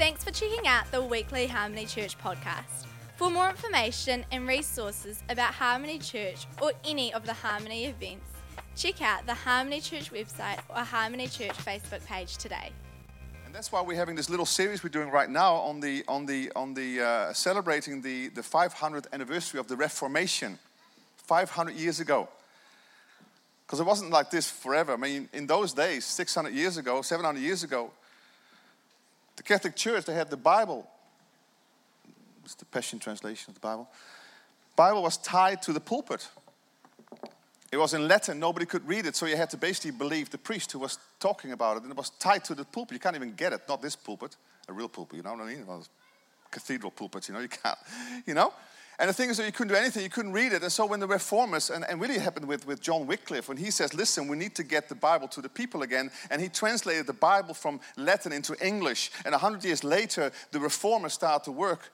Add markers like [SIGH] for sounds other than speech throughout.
Thanks for checking out the weekly Harmony Church podcast. For more information and resources about Harmony Church or any of the Harmony events, check out the Harmony Church website or Harmony Church Facebook page today. And that's why we're having this little series we're doing right now on the on the on the uh, celebrating the the 500th anniversary of the Reformation, 500 years ago. Because it wasn't like this forever. I mean, in those days, 600 years ago, 700 years ago, the Catholic Church they had the Bible. It's the Passion translation of the Bible. Bible was tied to the pulpit. It was in Latin, nobody could read it, so you had to basically believe the priest who was talking about it, and it was tied to the pulpit. You can't even get it, not this pulpit, a real pulpit, you know what I mean? Well, cathedral pulpits, you know, you can't, [LAUGHS] you know? And the thing is that you couldn't do anything, you couldn't read it. And so when the reformers, and, and really happened with, with John Wycliffe, when he says, listen, we need to get the Bible to the people again, and he translated the Bible from Latin into English. And a hundred years later, the reformers started to work,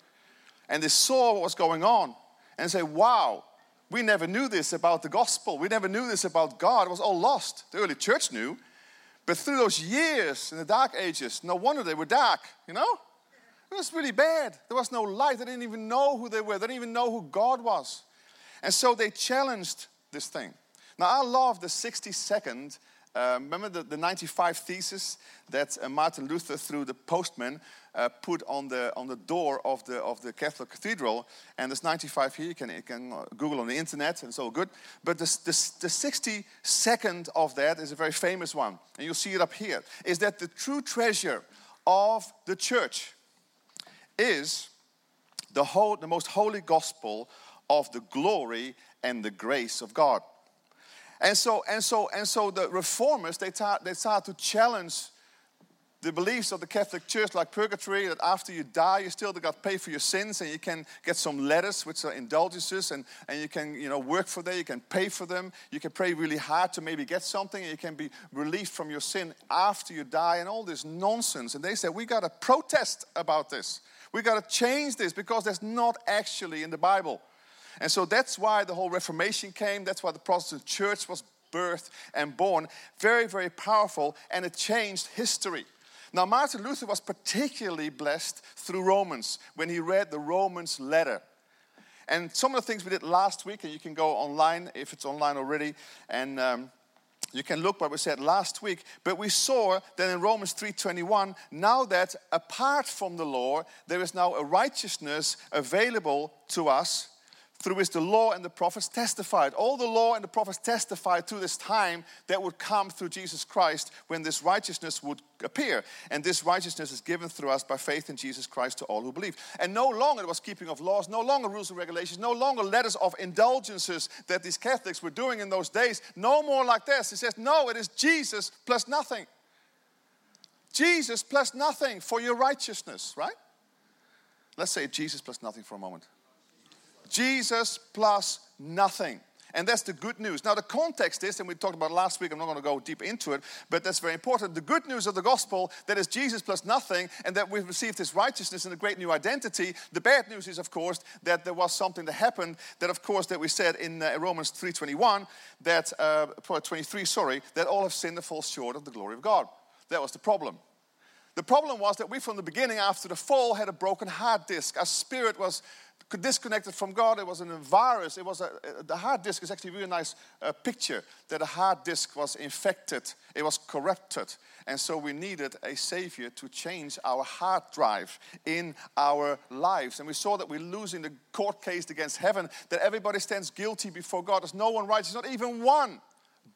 and they saw what was going on, and say, wow, we never knew this about the gospel. We never knew this about God. It was all lost. The early church knew. But through those years in the dark ages, no wonder they were dark, you know? It was really bad. There was no light. They didn't even know who they were, they didn't even know who God was. And so they challenged this thing. Now, I love the 60 second uh, remember the, the 95 thesis that uh, Martin Luther, through the postman, uh, put on the, on the door of the, of the Catholic cathedral. And there's 95 here, you can, you can uh, Google on the internet, and it's all good. But the, the, the 62nd of that is a very famous one, and you'll see it up here, is that the true treasure of the church is the, whole, the most holy gospel of the glory and the grace of God. And so, and so, and so the reformers, they, start, they start to challenge the beliefs of the Catholic Church, like purgatory, that after you die, you still got to pay for your sins, and you can get some letters, which are indulgences, and, and you can you know, work for them, you can pay for them, you can pray really hard to maybe get something, and you can be relieved from your sin after you die, and all this nonsense. And they said, We got to protest about this. We got to change this because that's not actually in the Bible. And so that's why the whole Reformation came. That's why the Protestant church was birthed and born. Very, very powerful, and it changed history. Now, Martin Luther was particularly blessed through Romans when he read the Romans letter. And some of the things we did last week, and you can go online if it's online already, and um, you can look what we said last week. But we saw that in Romans 3:21, now that apart from the law, there is now a righteousness available to us through which the law and the prophets testified. All the law and the prophets testified to this time that would come through Jesus Christ when this righteousness would appear. And this righteousness is given through us by faith in Jesus Christ to all who believe. And no longer it was keeping of laws, no longer rules and regulations, no longer letters of indulgences that these Catholics were doing in those days. No more like this. He says, no, it is Jesus plus nothing. Jesus plus nothing for your righteousness, right? Let's say Jesus plus nothing for a moment. Jesus plus nothing. And that's the good news. Now, the context is, and we talked about last week, I'm not going to go deep into it, but that's very important. The good news of the gospel that is Jesus plus nothing, and that we've received his righteousness and a great new identity. The bad news is, of course, that there was something that happened that, of course, that we said in uh, Romans 3.21, that, uh, 23, sorry, that all have sinned and fall short of the glory of God. That was the problem. The problem was that we, from the beginning, after the fall, had a broken hard disk. Our spirit was disconnected from God. It was in a virus. It was a, the hard disk is actually a really nice uh, picture that a hard disk was infected. It was corrupted. And so we needed a savior to change our hard drive in our lives. And we saw that we're losing the court case against heaven, that everybody stands guilty before God. There's no one righteous, not even one.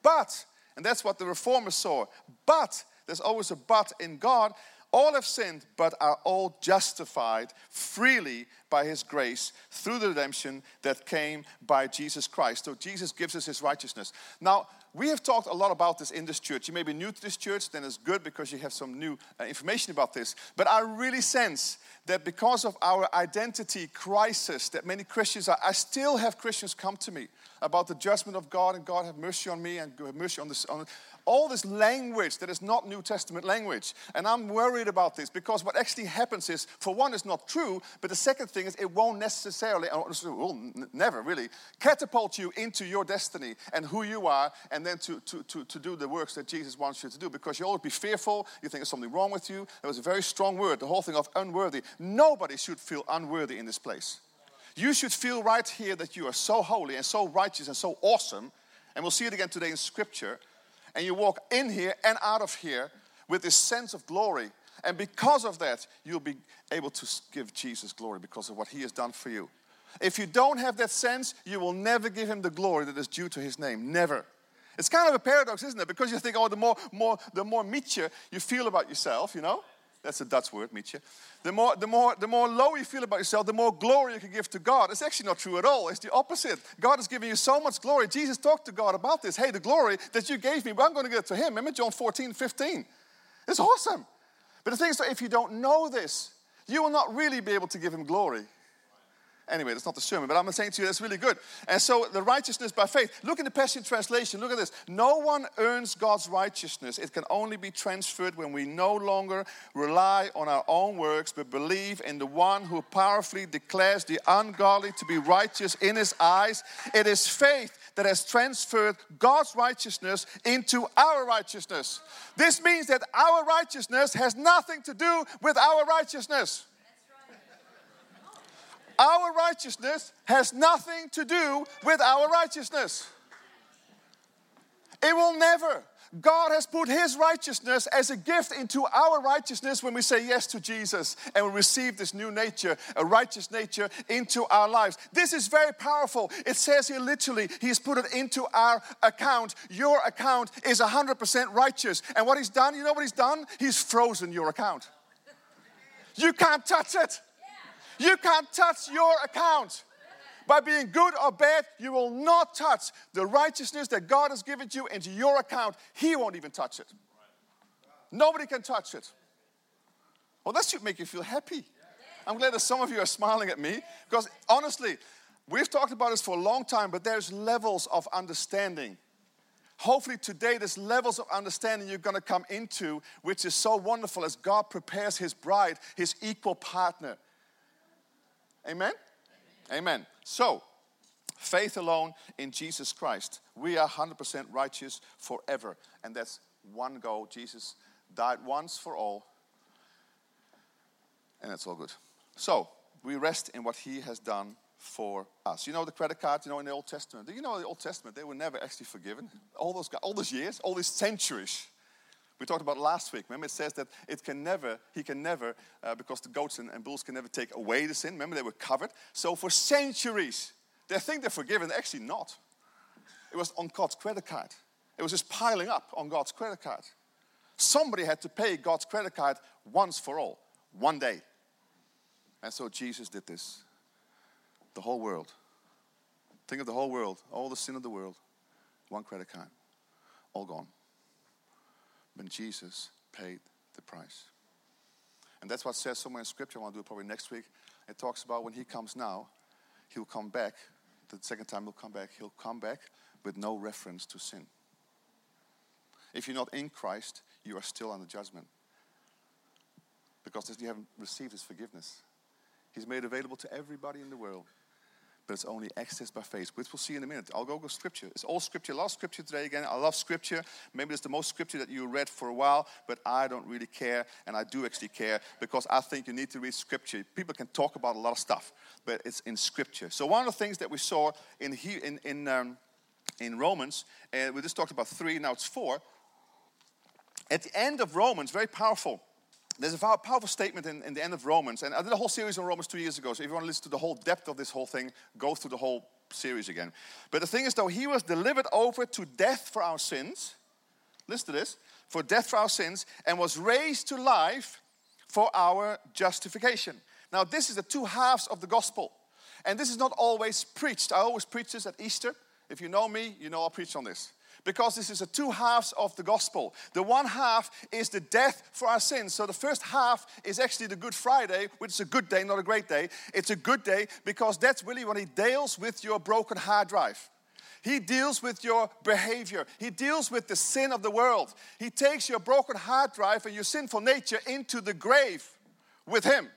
But, and that's what the reformers saw, but there's always a but in God. All have sinned, but are all justified freely by His grace through the redemption that came by Jesus Christ. So Jesus gives us His righteousness. Now, we have talked a lot about this in this church. You may be new to this church, then it's good because you have some new uh, information about this. But I really sense that because of our identity crisis that many Christians are, I still have Christians come to me about the judgment of God and God have mercy on me and have mercy on, this, on, all this language that is not New Testament language. And I'm worried about this because what actually happens is, for one, it's not true, but the second thing is it won't necessarily, will never really, catapult you into your destiny and who you are, and then to, to, to, to do the works that Jesus wants you to do because you'll always be fearful, you think there's something wrong with you. There was a very strong word, the whole thing of unworthy. Nobody should feel unworthy in this place. You should feel right here that you are so holy and so righteous and so awesome. And we'll see it again today in Scripture and you walk in here and out of here with this sense of glory. And because of that, you'll be able to give Jesus glory because of what he has done for you. If you don't have that sense, you will never give him the glory that is due to his name. Never. It's kind of a paradox, isn't it? Because you think, oh, the more, more, the more mietje you feel about yourself, you know, that's a Dutch word, mietje. The more, the, more, the more low you feel about yourself, the more glory you can give to God. It's actually not true at all. It's the opposite. God is giving you so much glory. Jesus talked to God about this. Hey, the glory that you gave me, but I'm going to give it to Him. Remember John 14, 15. It's awesome. But the thing is, if you don't know this, you will not really be able to give Him glory. Anyway, that's not the sermon, but I'm saying to you that's really good. And so the righteousness by faith. Look in the Passion Translation. Look at this. No one earns God's righteousness. It can only be transferred when we no longer rely on our own works, but believe in the one who powerfully declares the ungodly to be righteous in his eyes. It is faith that has transferred God's righteousness into our righteousness. This means that our righteousness has nothing to do with our righteousness. Our righteousness has nothing to do with our righteousness. It will never. God has put His righteousness as a gift into our righteousness when we say yes to Jesus and we receive this new nature, a righteous nature, into our lives. This is very powerful. It says here literally, He's put it into our account. Your account is 100% righteous. And what He's done, you know what He's done? He's frozen your account. You can't touch it. You can't touch your account. By being good or bad, you will not touch the righteousness that God has given you into your account. He won't even touch it. Nobody can touch it. Well, that should make you feel happy. I'm glad that some of you are smiling at me because honestly, we've talked about this for a long time, but there's levels of understanding. Hopefully, today, there's levels of understanding you're going to come into, which is so wonderful as God prepares His bride, His equal partner. Amen? Amen. So, faith alone in Jesus Christ. We are 100% righteous forever. And that's one goal. Jesus died once for all. And that's all good. So, we rest in what he has done for us. You know the credit card, you know, in the Old Testament. Do you know the Old Testament, they were never actually forgiven? All those, all those years, all these centuries. We talked about last week. Remember, it says that it can never, he can never, uh, because the goats and, and, bulls can never take away the sin. Remember, they were covered. So for centuries, they think they're forgiven. actually not. It was on God's credit card. It was just piling up on God's credit card. Somebody had to pay God's credit card once for all, one day. And so Jesus did this. The whole world. Think of the whole world, all the sin of the world, one credit card, all gone when Jesus paid the price. And that's what says somewhere in Scripture. I want to do it probably next week. It talks about when He comes now, He'll come back. The second time He'll come back, He'll come back with no reference to sin. If you're not in Christ, you are still under judgment because you haven't received His forgiveness. He's made available to everybody in the world but it's only accessed by faith, which we'll see in a minute. I'll go with scripture. It's all scripture. I Love scripture today again. I love scripture. Maybe it's the most scripture that you read for a while, but I don't really care, and I do actually care because I think you need to read scripture. People can talk about a lot of stuff, but it's in scripture. So one of the things that we saw in in in, um, in Romans, and uh, we just talked about three. Now it's four. At the end of Romans, very powerful there's a powerful statement in, in, the end of Romans, and I did a whole series on Romans two years ago. So if you want to listen to the whole depth of this whole thing, go through the whole series again. But the thing is, though, he was delivered over to death for our sins. Listen to this: for death for our sins, and was raised to life for our justification. Now, this is the two halves of the gospel, and this is not always preached. I always preach this at Easter. If you know me, you know I'll preach on this because this is a two halves of the gospel. The one half is the death for our sins. So the first half is actually the Good Friday, which is a good day, not a great day. It's a good day because that's really when he deals with your broken hard drive. He deals with your behavior. He deals with the sin of the world. He takes your broken hard drive and your sinful nature into the grave with Him.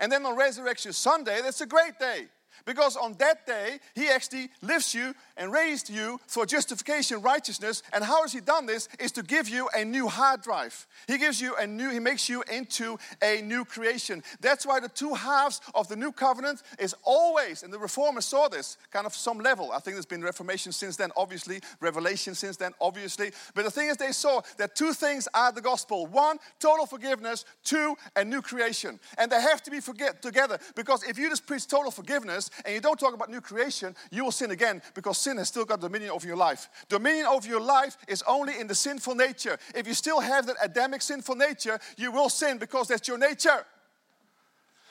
And then on Resurrection Sunday, that's a great day. Because on that day, he actually lifts you and raised you for justification, righteousness. And how has he done this? Is to give you a new hard drive. He gives you a new, he makes you into a new creation. That's why the two halves of the new covenant is always, and the reformers saw this kind of some level. I think there's been reformation since then, obviously, revelation since then, obviously. But the thing is, they saw that two things are the gospel one, total forgiveness, two, a new creation. And they have to be forget, together because if you just preach total forgiveness, and you don't talk about new creation, you will sin again because sin has still got dominion over your life. Dominion over your life is only in the sinful nature. If you still have that Adamic sinful nature, you will sin because that's your nature.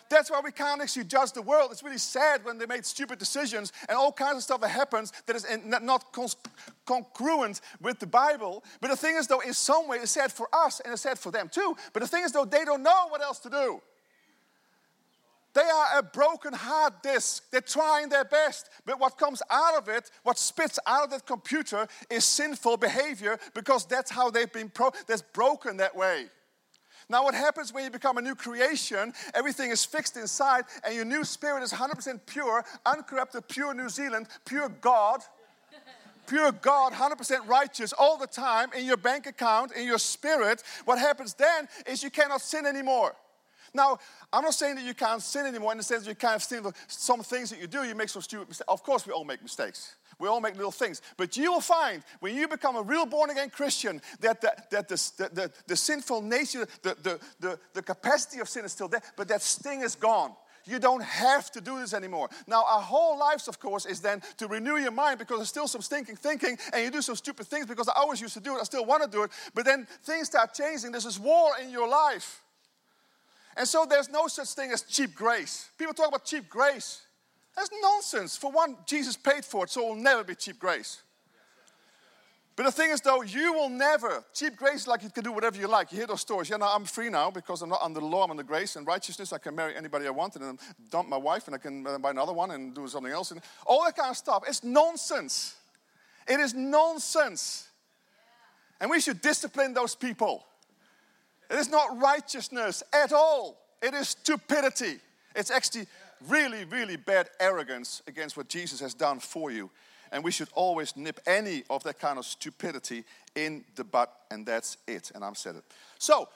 That's why we can't actually judge the world. It's really sad when they made stupid decisions and all kinds of stuff that happens that is not congruent with the Bible. But the thing is, though, in some way, it's sad for us and it's sad for them too. But the thing is, though, they don't know what else to do. They are a broken hard disk. They're trying their best. But what comes out of it, what spits out of that computer, is sinful behavior because that's how they've been pro- that's broken that way. Now, what happens when you become a new creation? Everything is fixed inside, and your new spirit is 100% pure, uncorrupted, pure New Zealand, pure God. Pure God, 100% righteous all the time in your bank account, in your spirit. What happens then is you cannot sin anymore. Now, I'm not saying that you can't sin anymore in the sense that you can't sin some things that you do, you make some stupid mistakes. Of course, we all make mistakes. We all make little things. But you will find when you become a real born again Christian that the, that the, the, the, the sinful nature, the, the, the, the capacity of sin is still there, but that sting is gone. You don't have to do this anymore. Now, our whole lives, of course, is then to renew your mind because there's still some stinking thinking and you do some stupid things because I always used to do it, I still want to do it. But then things start changing. There's this war in your life. And so there's no such thing as cheap grace. People talk about cheap grace. That's nonsense. For one, Jesus paid for it, so it will never be cheap grace. But the thing is, though, you will never. Cheap grace like you can do whatever you like. You hear those stories. Yeah, no, I'm free now because I'm not under the law, I'm under grace and righteousness. I can marry anybody I want and then dump my wife and I can uh, buy another one and do something else. And all that kind of stuff. It's nonsense. It is nonsense. And we should discipline those people. It is not righteousness at all. It is stupidity. It's actually really, really bad arrogance against what Jesus has done for you. And we should always nip any of that kind of stupidity in the butt, and that's it. And I've said it. So,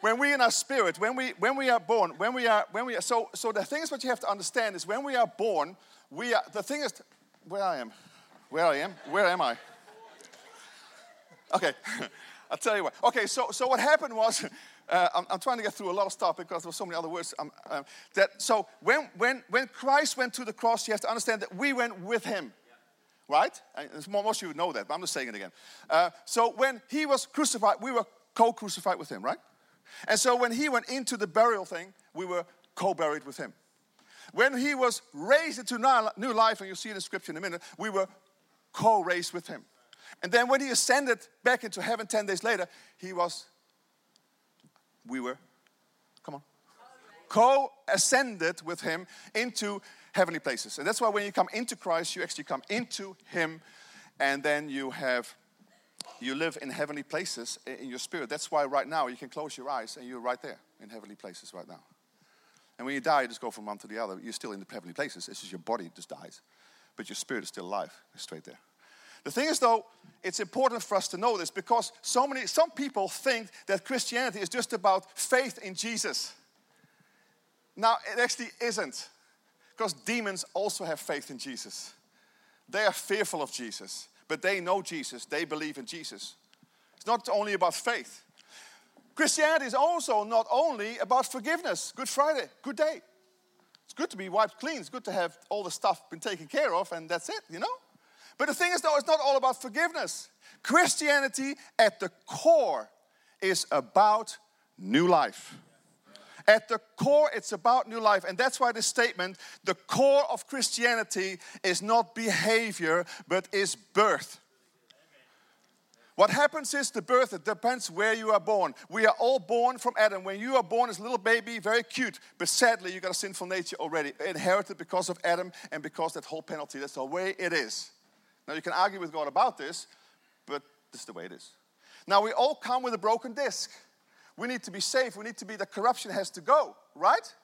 when we in our spirit, when we when we are born, when we are when we are so so the thing is what you have to understand is when we are born, we are the thing is where I am, where I am, where am I? Okay. [LAUGHS] I'll tell you what. Okay, so, so what happened was, [LAUGHS] uh, I'm, I'm, trying to get through a lot of stuff because there were so many other words. Um, um, that, so when, when, when Christ went to the cross, you have to understand that we went with him. Right? And most of you know that, but I'm just saying it again. Uh, so when he was crucified, we were co crucified with him, right? And so when he went into the burial thing, we were co buried with him. When he was raised into new life, and you'll see it in scripture in a minute, we were co raised with him. And then when he ascended back into heaven 10 days later, he was, we were, come on, co ascended with him into heavenly places. And that's why when you come into Christ, you actually come into him and then you have you live in heavenly places in your spirit. That's why right now you can close your eyes and you're right there in heavenly places right now. And when you die, you just go from one to the other. You're still in the heavenly places. It's just your body just dies, but your spirit is still alive. It's straight there. The thing is, though, it's important for us to know this because so many, some people think that Christianity is just about faith in Jesus. Now, it actually isn't, because demons also have faith in Jesus. They are fearful of Jesus, but they know Jesus, they believe in Jesus. It's not only about faith. Christianity is also not only about forgiveness. Good Friday, good day. It's good to be wiped clean. It's good to have all the stuff been taken care of, and that's it, you know? But the thing is, though, it's not all about forgiveness. Christianity at the core is about new life. At the core, it's about new life. And that's why the statement, the core of Christianity is not behavior, but is birth. What happens is the birth, it depends where you are born. We are all born from Adam. When you are born as a little baby, very cute, but sadly, you got a sinful nature already, inherited because of Adam and because that whole penalty. That's the way it is. Now, you can argue with God about this, but this is the way it is. Now, we all come with a broken disc. We need to be safe. We need to be, the corruption has to go, right?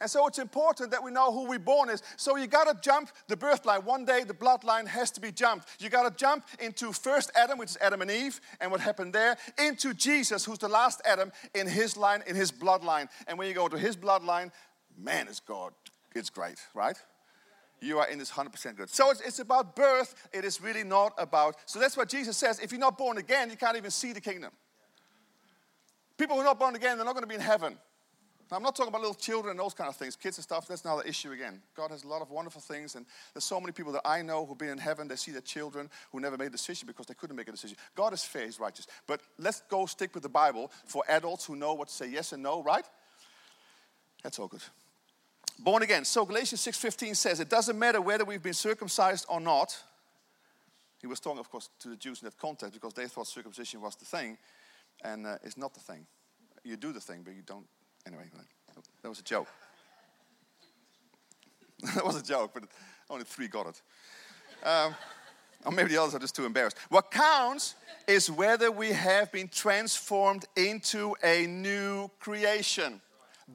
And so it's important that we know who we're born is. So you got to jump the birth line. One day the bloodline has to be jumped. You got to jump into first Adam, which is Adam and Eve, and what happened there, into Jesus, who's the last Adam in his line, in his bloodline. And when you go to his bloodline, man, it's God. It's great, right? You are in this 100% good. So it's, it's about birth. It is really not about. So that's what Jesus says. If you're not born again, you can't even see the kingdom. People who are not born again, they're not going to be in heaven. Now, I'm not talking about little children and those kind of things, kids and stuff. That's another issue again. God has a lot of wonderful things, and there's so many people that I know who've been in heaven. They see their children who never made a decision because they couldn't make a decision. God is fair, He's righteous. But let's go stick with the Bible for adults who know what to say yes and no, right? That's all good. Born again. So Galatians 6:15 says it doesn't matter whether we've been circumcised or not. He was talking, of course, to the Jews in that context because they thought circumcision was the thing, and uh, it's not the thing. You do the thing, but you don't Anyway, that was a joke. [LAUGHS] that was a joke, but only three got it. Um, or maybe the others are just too embarrassed. What counts is whether we have been transformed into a new creation.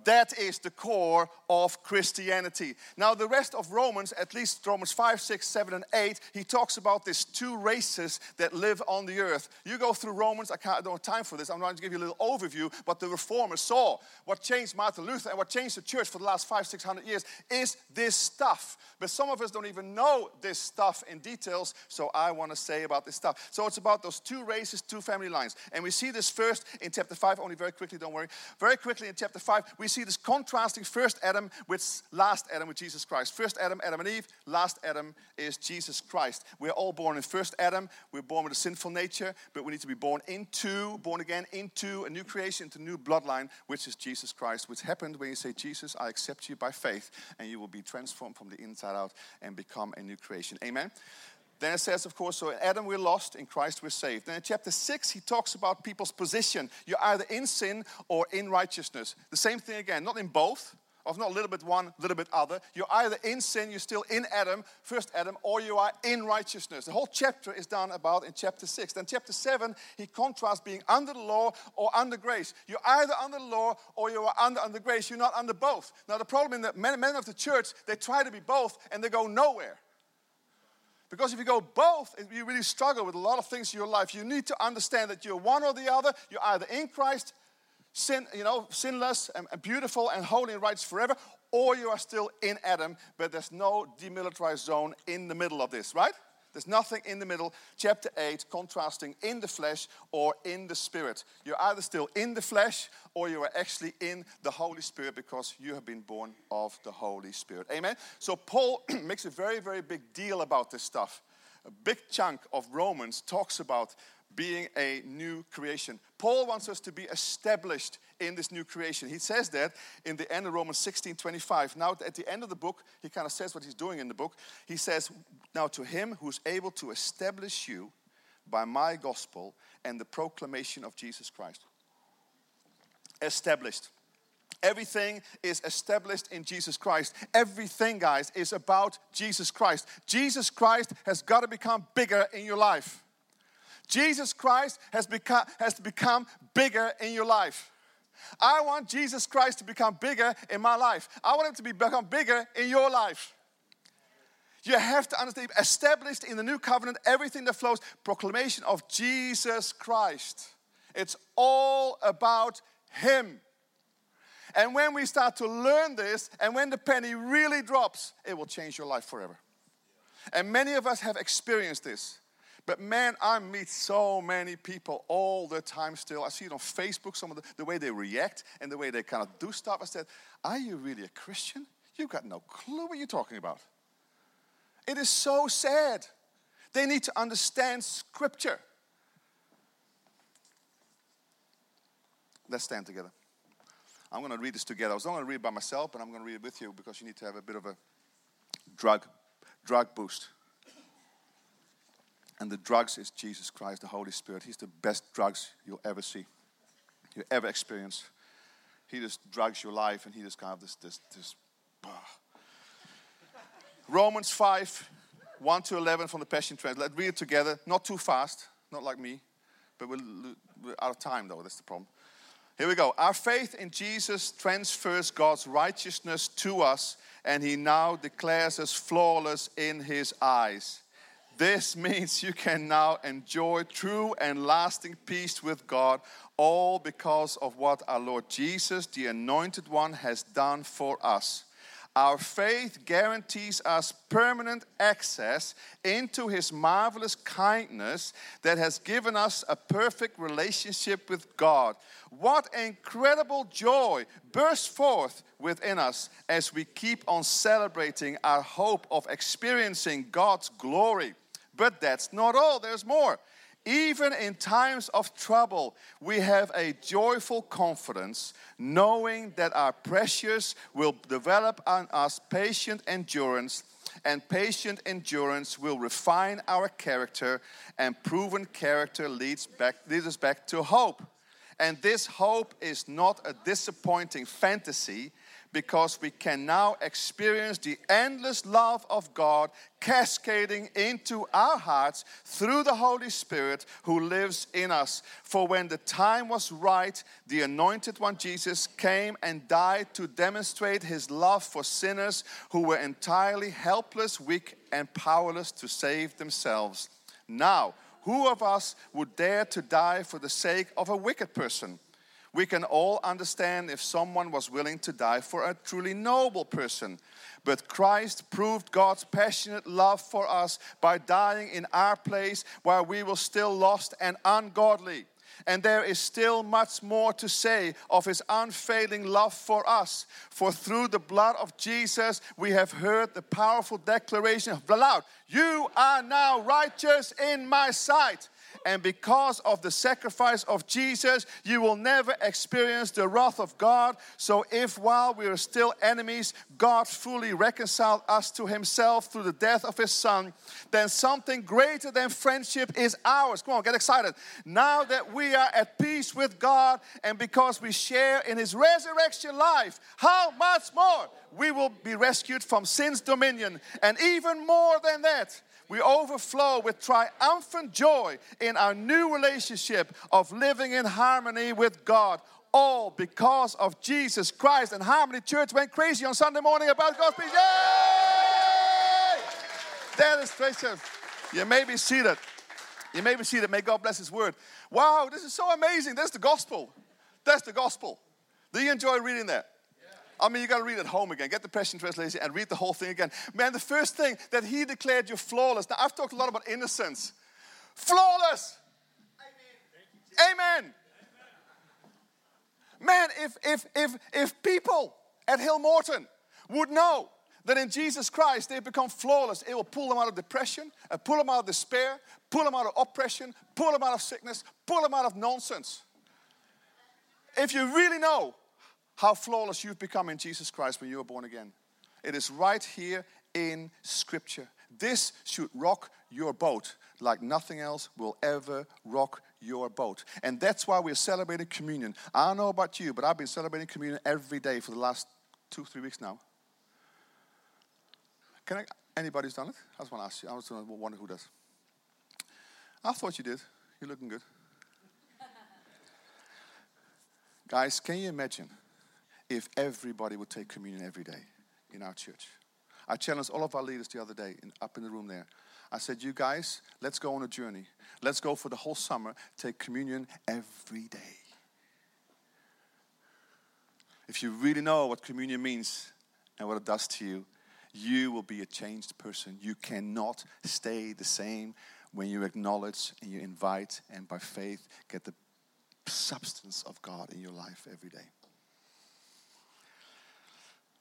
That is the core of Christianity. Now, the rest of Romans, at least Romans 5, 6, 7, and 8, he talks about these two races that live on the earth. You go through Romans, I, can't, I don't have time for this. I'm going to give you a little overview. but the reformers saw, what changed Martin Luther, and what changed the church for the last five, 600 years is this stuff. But some of us don't even know this stuff in details, so I want to say about this stuff. So it's about those two races, two family lines. And we see this first in chapter 5, only very quickly, don't worry. Very quickly in chapter 5, we see this contrasting first Adam with last Adam with Jesus Christ. First Adam, Adam and Eve. Last Adam is Jesus Christ. We're all born in first Adam. We're born with a sinful nature, but we need to be born into, born again into a new creation, into a new bloodline, which is Jesus Christ, which happened when you say, Jesus, I accept you by faith, and you will be transformed from the inside out and become a new creation. Amen. Then it says, of course, so in Adam we're lost, in Christ we're saved. Then in chapter 6, he talks about people's position. You're either in sin or in righteousness. The same thing again, not in both, of not a little bit one, a little bit other. You're either in sin, you're still in Adam, first Adam, or you are in righteousness. The whole chapter is done about in chapter 6. Then chapter 7, he contrasts being under the law or under grace. You're either under the law or you are under, under grace. You're not under both. Now the problem is that men, men of the church, they try to be both and they go nowhere. Because if you go both, you really struggle with a lot of things in your life. You need to understand that you're one or the other. You're either in Christ, sin, you know, sinless and, and beautiful and holy and righteous forever, or you are still in Adam, but there's no demilitarized zone in the middle of this, right? There's nothing in the middle. Chapter 8, contrasting in the flesh or in the spirit. You're either still in the flesh or you are actually in the Holy Spirit because you have been born of the Holy Spirit. Amen? So Paul [CLEARS THROAT] makes a very, very big deal about this stuff. A big chunk of Romans talks about being a new creation. Paul wants us to be established in this new creation. He says that in the end of Romans 16 25. Now, at the end of the book, he kind of says what he's doing in the book. He says, Now to him who's able to establish you by my gospel and the proclamation of Jesus Christ. Established. Everything is established in Jesus Christ. Everything, guys, is about Jesus Christ. Jesus Christ has got to become bigger in your life. Jesus Christ has become, has to become bigger in your life. I want Jesus Christ to become bigger in my life. I want him to be become bigger in your life. You have to understand, established in the new covenant, everything that flows, proclamation of Jesus Christ. It's all about Him. And when we start to learn this, and when the penny really drops, it will change your life forever. And many of us have experienced this. But man, I meet so many people all the time still. I see it on Facebook, some of the, the way they react and the way they kind of do stuff. I said, Are you really a Christian? You've got no clue what you're talking about. It is so sad. They need to understand Scripture. Let's stand together. I'm going to read this together. I was not going to read it by myself, but I'm going to read it with you because you need to have a bit of a drug, drug boost. And the drugs is Jesus Christ, the Holy Spirit. He's the best drugs you'll ever see, you ever experience. He just drugs your life and he just kind of this, this, this. Romans 5 1 to 11 from the Passion Translation. Let's read it together, not too fast, not like me, but we're, we're out of time though, that's the problem. Here we go. Our faith in Jesus transfers God's righteousness to us, and He now declares us flawless in His eyes. This [LAUGHS] means you can now enjoy true and lasting peace with God, all because of what our Lord Jesus, the Anointed One, has done for us. Our faith guarantees us permanent access into His marvelous kindness that has given us a perfect relationship with God. What incredible joy bursts forth within us as we keep on celebrating our hope of experiencing God's glory. But that's not all, there's more. Even in times of trouble, we have a joyful confidence, knowing that our precious will develop on us patient endurance, and patient endurance will refine our character, and proven character leads, back, leads us back to hope. And this hope is not a disappointing fantasy, because we can now experience the endless love of God cascading into our hearts through the Holy Spirit who lives in us. For when the time was right, the anointed one Jesus came and died to demonstrate his love for sinners who were entirely helpless, weak, and powerless to save themselves. Now, who of us would dare to die for the sake of a wicked person? We can all understand if someone was willing to die for a truly noble person. But Christ proved God's passionate love for us by dying in our place while we were still lost and ungodly. And there is still much more to say of his unfailing love for us. For through the blood of Jesus, we have heard the powerful declaration of the loud, You are now righteous in my sight. And because of the sacrifice of Jesus, you will never experience the wrath of God. So, if while we are still enemies, God fully reconciled us to Himself through the death of His Son, then something greater than friendship is ours. Come on, get excited. Now that we are at peace with God and because we share in His resurrection life, how much more we will be rescued from sin's dominion. And even more than that, we overflow with triumphant joy in our new relationship of living in harmony with God. All because of Jesus Christ. And Harmony Church went crazy on Sunday morning about God's peace. Yay! That is precious. You may be seated. You may be seated. May God bless His word. Wow, this is so amazing. That's the gospel. That's the gospel. Do you enjoy reading that? I mean, you got to read it home again. Get the Passion Translation and read the whole thing again. Man, the first thing that he declared you flawless. Now, I've talked a lot about innocence. Flawless. Amen. Amen. Man, if, if, if, if people at Hillmorton would know that in Jesus Christ they become flawless, it will pull them out of depression, uh, pull them out of despair, pull them out of oppression, pull them out of sickness, pull them out of nonsense. If you really know how flawless you've become in Jesus Christ when you were born again. It is right here in Scripture. This should rock your boat like nothing else will ever rock your boat. And that's why we're celebrating communion. I don't know about you, but I've been celebrating communion every day for the last two, three weeks now. Can I, anybody's done it? I just want to ask you. I was wondering who does. I thought you did. You're looking good. [LAUGHS] Guys, can you imagine if everybody would take communion every day in our church. I challenged all of our leaders the other day in, up in the room there. I said, You guys, let's go on a journey. Let's go for the whole summer, take communion every day. If you really know what communion means and what it does to you, you will be a changed person. You cannot stay the same when you acknowledge and you invite and by faith get the substance of God in your life every day.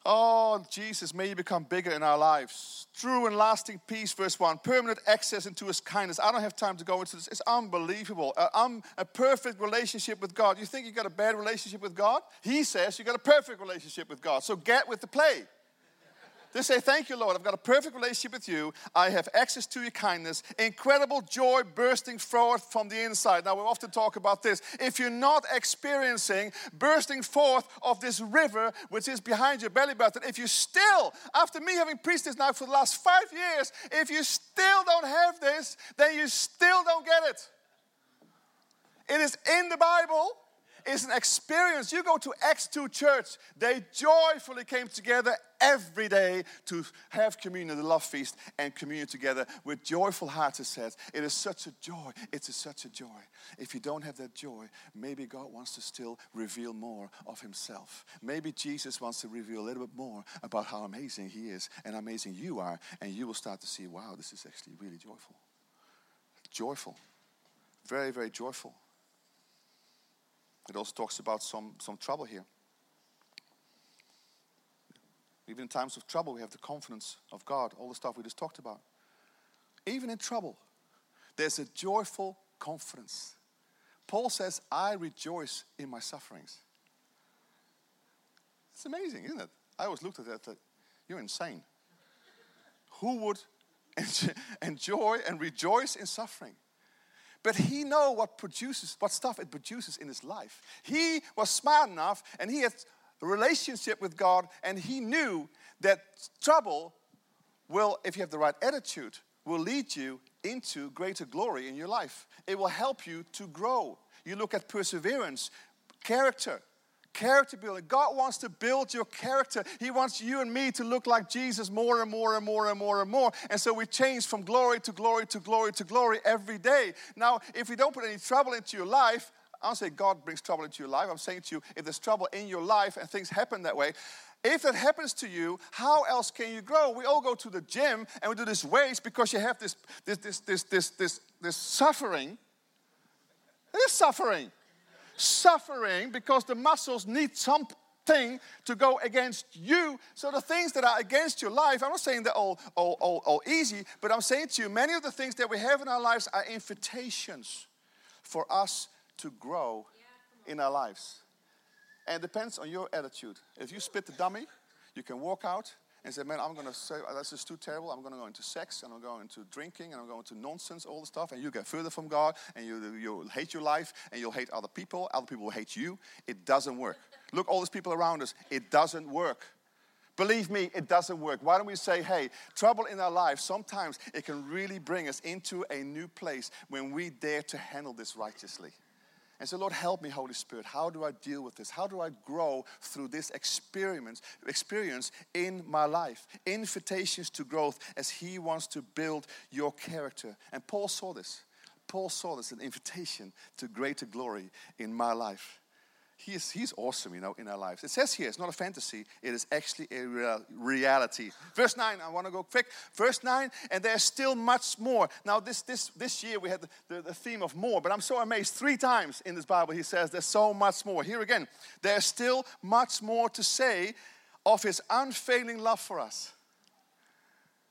Oh, Jesus, may you become bigger in our lives. True and lasting peace, verse 1. Permanent access into his kindness. I don't have time to go into this. It's unbelievable. A, um, a perfect relationship with God. You think you got a bad relationship with God? He says you got a perfect relationship with God. So get with the play. They say, Thank you, Lord. I've got a perfect relationship with you. I have access to your kindness, incredible joy bursting forth from the inside. Now, we often talk about this. If you're not experiencing bursting forth of this river which is behind your belly button, if you still, after me having preached this now for the last five years, if you still don't have this, then you still don't get it. It is in the Bible is an experience. You go to Acts 2 church, they joyfully came together every day to have communion, the love feast, and communion together with joyful hearts, it says. It is such a joy. It's such a joy. If you don't have that joy, maybe God wants to still reveal more of Himself. Maybe Jesus wants to reveal a little bit more about how amazing He is and amazing you are, and you will start to see, wow, this is actually really joyful. Joyful. Very, very joyful. It also talks about some, some trouble here. Even in times of trouble, we have the confidence of God, all the stuff we just talked about. Even in trouble, there's a joyful confidence. Paul says, I rejoice in my sufferings. It's amazing, isn't it? I always looked at that, that you're insane. Who would [LAUGHS] enjoy and rejoice in suffering? But he know what produces what stuff it produces in his life. He was smart enough and he had a relationship with god and he knew that trouble will if you have the right attitude will lead you into greater glory in your life. It will help you to grow. You look at perseverance character character building. God wants to build your character. He wants you and me to look like Jesus more and more and more and more and more. And so we change from glory to glory to glory to glory every day. Now, if we don't put any trouble into your life, I don't say God brings trouble into your life. I'm saying to you, if there's trouble in your life and things happen that way, if that happens to you, how else can you grow? We all go to the gym and we do this weights because you have this this this this this this, this suffering. It is suffering suffering because the muscles need something to go against you. So the things that are against your life, I'm not saying they're all, all, all, all easy, but I'm saying to you, many of the things that we have in our lives are invitations for us to grow in our lives. And it depends on your attitude. If you spit the dummy, you can walk out and say, man, I'm going to say, uh, oh, that's just too terrible. I'm going to go into sex, and I'm going into drinking, and I'm going to nonsense, all the stuff. And you get further from God, and you, you'll hate your life, and you'll hate other people. Other people will hate you. It doesn't work. Look, all these people around us, it doesn't work. Believe me, it doesn't work. Why don't we say, hey, trouble in our life, sometimes it can really bring us into a new place when we dare to handle this righteously and say, Lord, help me, Holy Spirit. How do I deal with this? How do I grow through this experience, experience in my life? Invitations to growth as He wants to build your character. And Paul saw this. Paul saw this, an invitation to greater glory in my life. He is, he's awesome, you know, in our lives. It says here, it's not a fantasy, it is actually a real, reality. Verse 9, I want to go quick. Verse 9, and there's still much more. Now, this, this, this year we had the, the, the theme of more, but I'm so amazed. Three times in this Bible he says there's so much more. Here again, there's still much more to say of his unfailing love for us.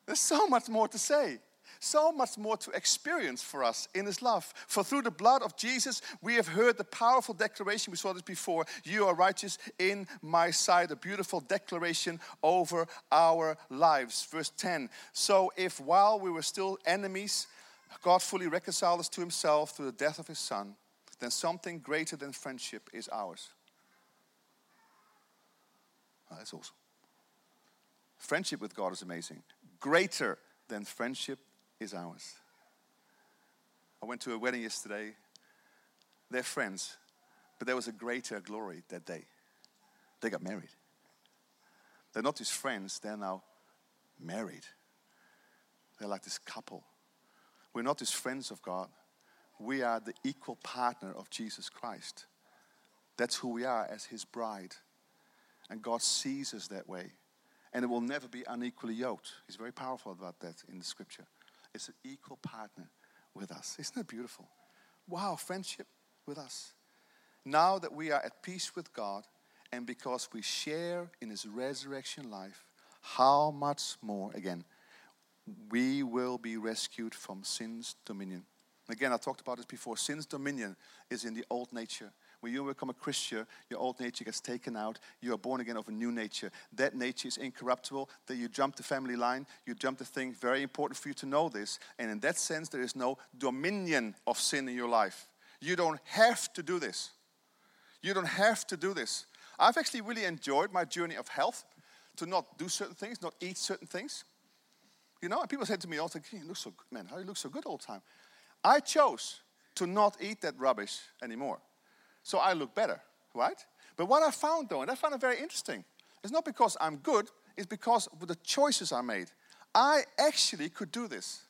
There's so much more to say so much more to experience for us in His love. For through the blood of Jesus, we have heard the powerful declaration. We saw this before You are righteous in my sight. A beautiful declaration over our lives. Verse 10 So if while we were still enemies, God fully reconciled us to Himself through the death of His Son, then something greater than friendship is ours. Oh, that's awesome. Friendship with God is amazing. Greater than friendship is ours. I went to a wedding yesterday. They're friends, but there was a greater glory that day. They got married. They're not just friends, they're now married. They're like this couple. We're not just friends of God, we are the equal partner of Jesus Christ. That's who we are as His bride. And God sees us that way. And it will never be unequally yoked. He's very powerful about that in the scripture is an equal partner with us. Isn't that beautiful? Wow, friendship with us. Now that we are at peace with God and because we share in his resurrection life, how much more, again, we will be rescued from sin's dominion. Again, I talked about this before. Sin's dominion is in the old nature when you become a Christian, your old nature gets taken out. You are born again of a new nature. That nature is incorruptible. That you jump the family line, you jump the thing. Very important for you to know this. And in that sense, there is no dominion of sin in your life. You don't have to do this. You don't have to do this. I've actually really enjoyed my journey of health to not do certain things, not eat certain things. You know, and people said to me all the time, you look so good, man, how you look so good all the time. I chose to not eat that rubbish anymore. So I look better, right? But what I found though, and I found it very interesting, it's not because I'm good, it's because of the choices I made. I actually could do this.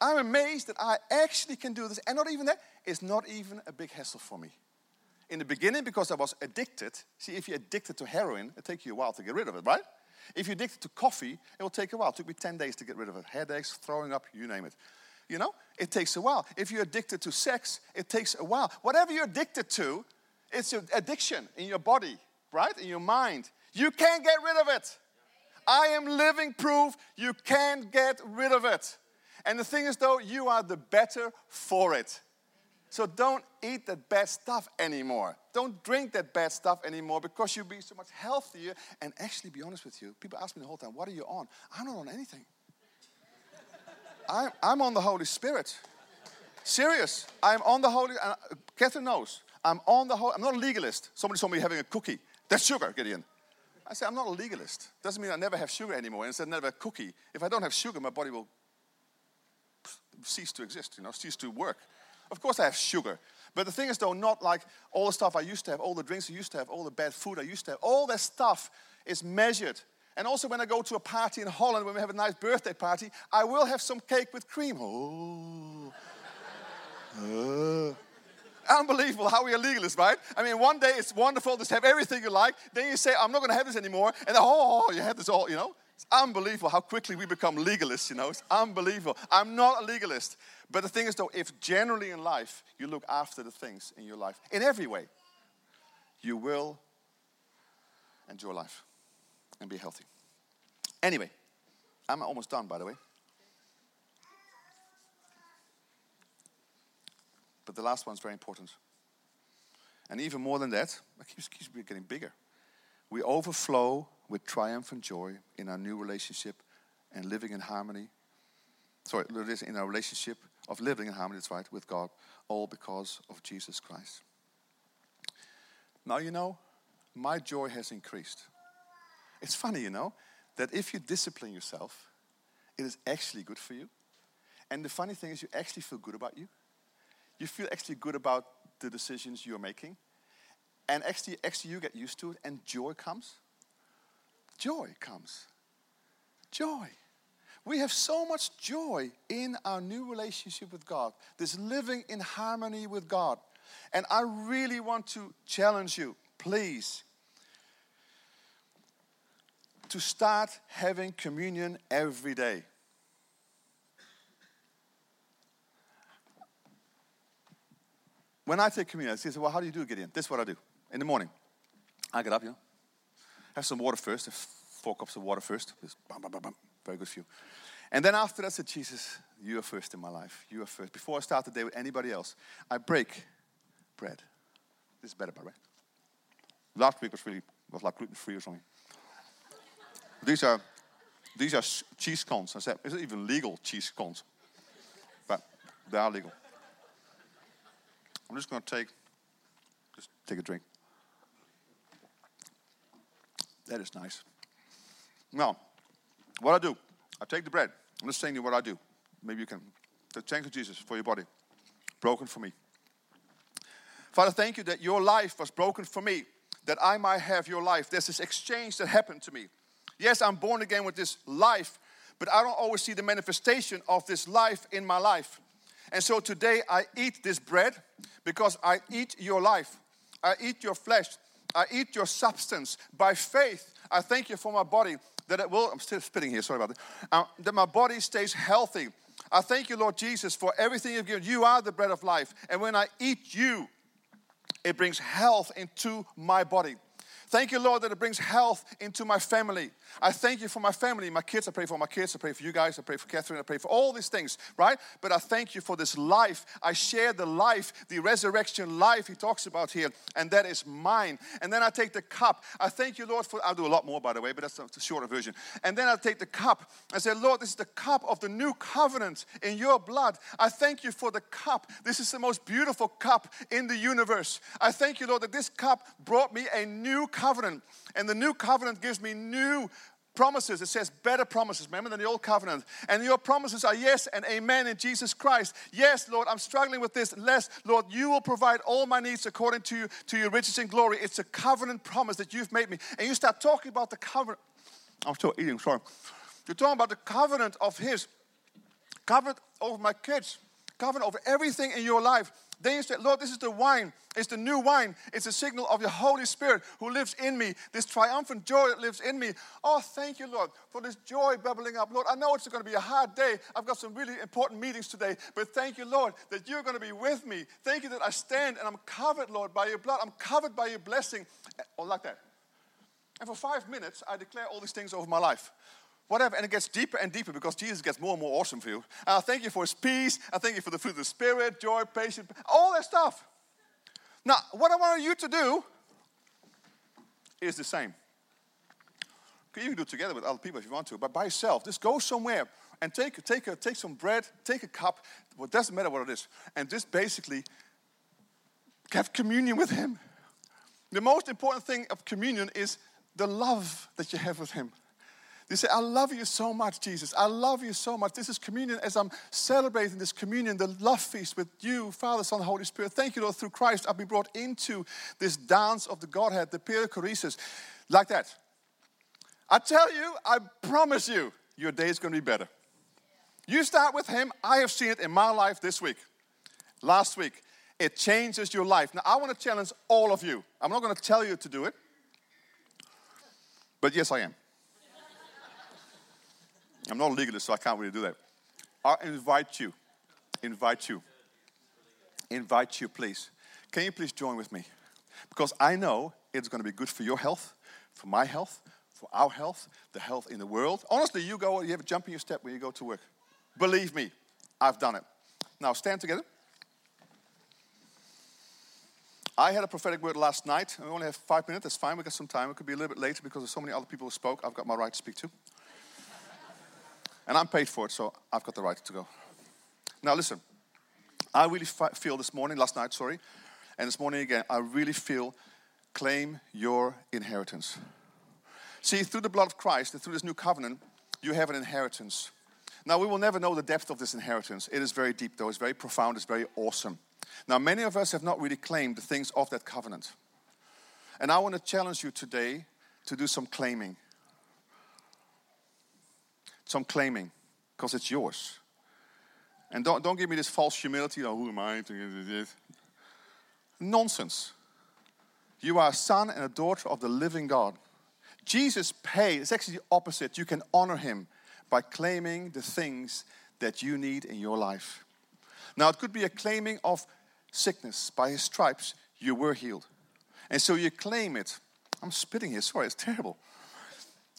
I'm amazed that I actually can do this. And not even that, it's not even a big hassle for me. In the beginning, because I was addicted, see, if you're addicted to heroin, it takes you a while to get rid of it, right? If you're addicted to coffee, it will take a while. It took me 10 days to get rid of it. Headaches, throwing up, you name it. You know, it takes a while. If you're addicted to sex, it takes a while. Whatever you're addicted to, it's an addiction in your body, right? In your mind. You can't get rid of it. I am living proof you can't get rid of it. And the thing is, though, you are the better for it. So don't eat that bad stuff anymore. Don't drink that bad stuff anymore because you'll be so much healthier. And actually, be honest with you, people ask me the whole time, what are you on? I'm not on anything. I'm, I'm on the Holy Spirit. Serious. I'm on the Holy, uh, Catherine knows. I'm on the Holy, I'm not a legalist. Somebody saw me having a cookie. That's sugar, Gideon. I said, I'm not a legalist. Doesn't mean I never have sugar anymore. And said, never a cookie. If I don't have sugar, my body will cease to exist, you know, cease to work. Of course, I have sugar. But the thing is, though, not like all the stuff I used to have, all the drinks I used to have, all the bad food I used to have, all that stuff is measured. And also, when I go to a party in Holland, when we have a nice birthday party, I will have some cake with cream. Oh. [LAUGHS] uh. Unbelievable how we are legalists, right? I mean, one day it's wonderful, just have everything you like. Then you say, I'm not going to have this anymore. And then, oh, you have this all, you know? It's unbelievable how quickly we become legalists, you know. It's unbelievable. I'm not a legalist. But the thing is, though, if generally in life you look after the things in your life, in every way, you will enjoy life and be healthy. Anyway, I'm almost done, by the way. But the last one's very important. And even more than that, it keeps, keeps getting bigger. We overflow with triumph and joy in our new relationship and living in harmony. Sorry, in our relationship of living in harmony, that's right, with God, all because of Jesus Christ. Now you know, my joy has increased. It's funny, you know, that if you discipline yourself, it is actually good for you. And the funny thing is, you actually feel good about you. You feel actually good about the decisions you're making. And actually, actually, you get used to it, and joy comes. Joy comes. Joy. We have so much joy in our new relationship with God, this living in harmony with God. And I really want to challenge you, please, to start having communion every day. When I take communion, I say, well, how do you do it, Gideon? This is what I do. In the morning, I get up, you know, have some water first, four cups of water first. Bam, bam, bam, bam. Very good for you. And then after that, I said, Jesus, you are first in my life. You are first. Before I start the day with anybody else, I break bread. This is better, by the way. Last week was really was like gluten free or something. These are these are cheese cones. I said, is it even legal cheese cones? But they are legal. I'm just going to take just take a drink. That is nice. Now, what I do, I take the bread. I'm just saying you what I do. Maybe you can. Thank you, Jesus, for your body, broken for me. Father, thank you that your life was broken for me, that I might have your life. There's this exchange that happened to me. Yes, I'm born again with this life, but I don't always see the manifestation of this life in my life. And so today I eat this bread because I eat your life. I eat your flesh. I eat your substance. By faith, I thank you for my body that it will, I'm still spitting here, sorry about that, uh, that my body stays healthy. I thank you, Lord Jesus, for everything you've given. You are the bread of life. And when I eat you, it brings health into my body. Thank you, Lord, that it brings health into my family. I thank you for my family, my kids. I pray for my kids. I pray for you guys. I pray for Catherine. I pray for all these things, right? But I thank you for this life. I share the life, the resurrection life he talks about here, and that is mine. And then I take the cup. I thank you, Lord, for, I'll do a lot more, by the way, but that's the shorter version. And then I take the cup. I say, Lord, this is the cup of the new covenant in your blood. I thank you for the cup. This is the most beautiful cup in the universe. I thank you, Lord, that this cup brought me a new covenant. And the new covenant gives me new promises. It says better promises, remember, than the old covenant. And your promises are yes and amen in Jesus Christ. Yes, Lord, I'm struggling with this. Less, Lord, you will provide all my needs according to, to your riches and glory. It's a covenant promise that you've made me. And you start talking about the covenant. I'm still eating, sorry. You're talking about the covenant of His, covenant over my kids, covenant over everything in your life. Then you say, Lord, this is the wine. It's the new wine. It's a signal of your Holy Spirit who lives in me, this triumphant joy that lives in me. Oh, thank you, Lord, for this joy bubbling up. Lord, I know it's going to be a hard day. I've got some really important meetings today, but thank you, Lord, that you're going to be with me. Thank you that I stand and I'm covered, Lord, by your blood. I'm covered by your blessing. Or oh, like that. And for five minutes, I declare all these things over my life whatever. And it gets deeper and deeper because Jesus gets more and more awesome for you. And I thank you for his peace. I thank you for the fruit of the Spirit, joy, patience, all that stuff. Now, what I want you to do is the same. You can do it together with other people if you want to, but by yourself, just go somewhere and take, take, a, take some bread, take a cup, it doesn't matter what it is, and just basically have communion with Him. The most important thing of communion is the love that you have with Him. They say, I love you so much, Jesus. I love you so much. This is communion as I'm celebrating this communion, the love feast with you, Father, Son, Holy Spirit. Thank you, Lord, through Christ, I'll be brought into this dance of the Godhead, the perichoresis, like that. I tell you, I promise you, your day is going to be better. You start with Him. I have seen it in my life this week, last week. It changes your life. Now, I want to challenge all of you. I'm not going to tell you to do it, but yes, I am. I'm not a legalist, so I can't really do that. I invite you, invite you, invite you, please. Can you please join with me? Because I know it's going to be good for your health, for my health, for our health, the health in the world. Honestly, you go, you have a jump in your step when you go to work. Believe me, I've done it. Now stand together. I had a prophetic word last night. We only have five minutes. That's fine. We got some time. It could be a little bit later because there's so many other people who spoke. I've got my right to speak too. And I'm paid for it, so I've got the right to go. Now, listen, I really feel this morning, last night, sorry, and this morning again, I really feel claim your inheritance. See, through the blood of Christ and through this new covenant, you have an inheritance. Now, we will never know the depth of this inheritance. It is very deep, though. It's very profound. It's very awesome. Now, many of us have not really claimed the things of that covenant. And I want to challenge you today to do some claiming some claiming because it's yours. And don't, don't give me this false humility, oh, who am I? Nonsense. You are a son and a daughter of the living God. Jesus paid, it's actually the opposite. You can honor him by claiming the things that you need in your life. Now, it could be a claiming of sickness. By his stripes, you were healed. And so you claim it. I'm spitting here, sorry, it's terrible.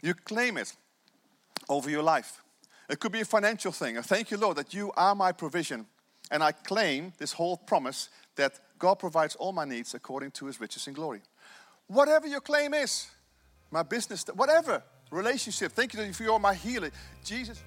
You claim it over your life. It could be a financial thing. I thank you, Lord, that you are my provision. And I claim this whole promise that God provides all my needs according to his riches and glory. Whatever your claim is, my business, whatever relationship, thank you for you're my healer. Jesus.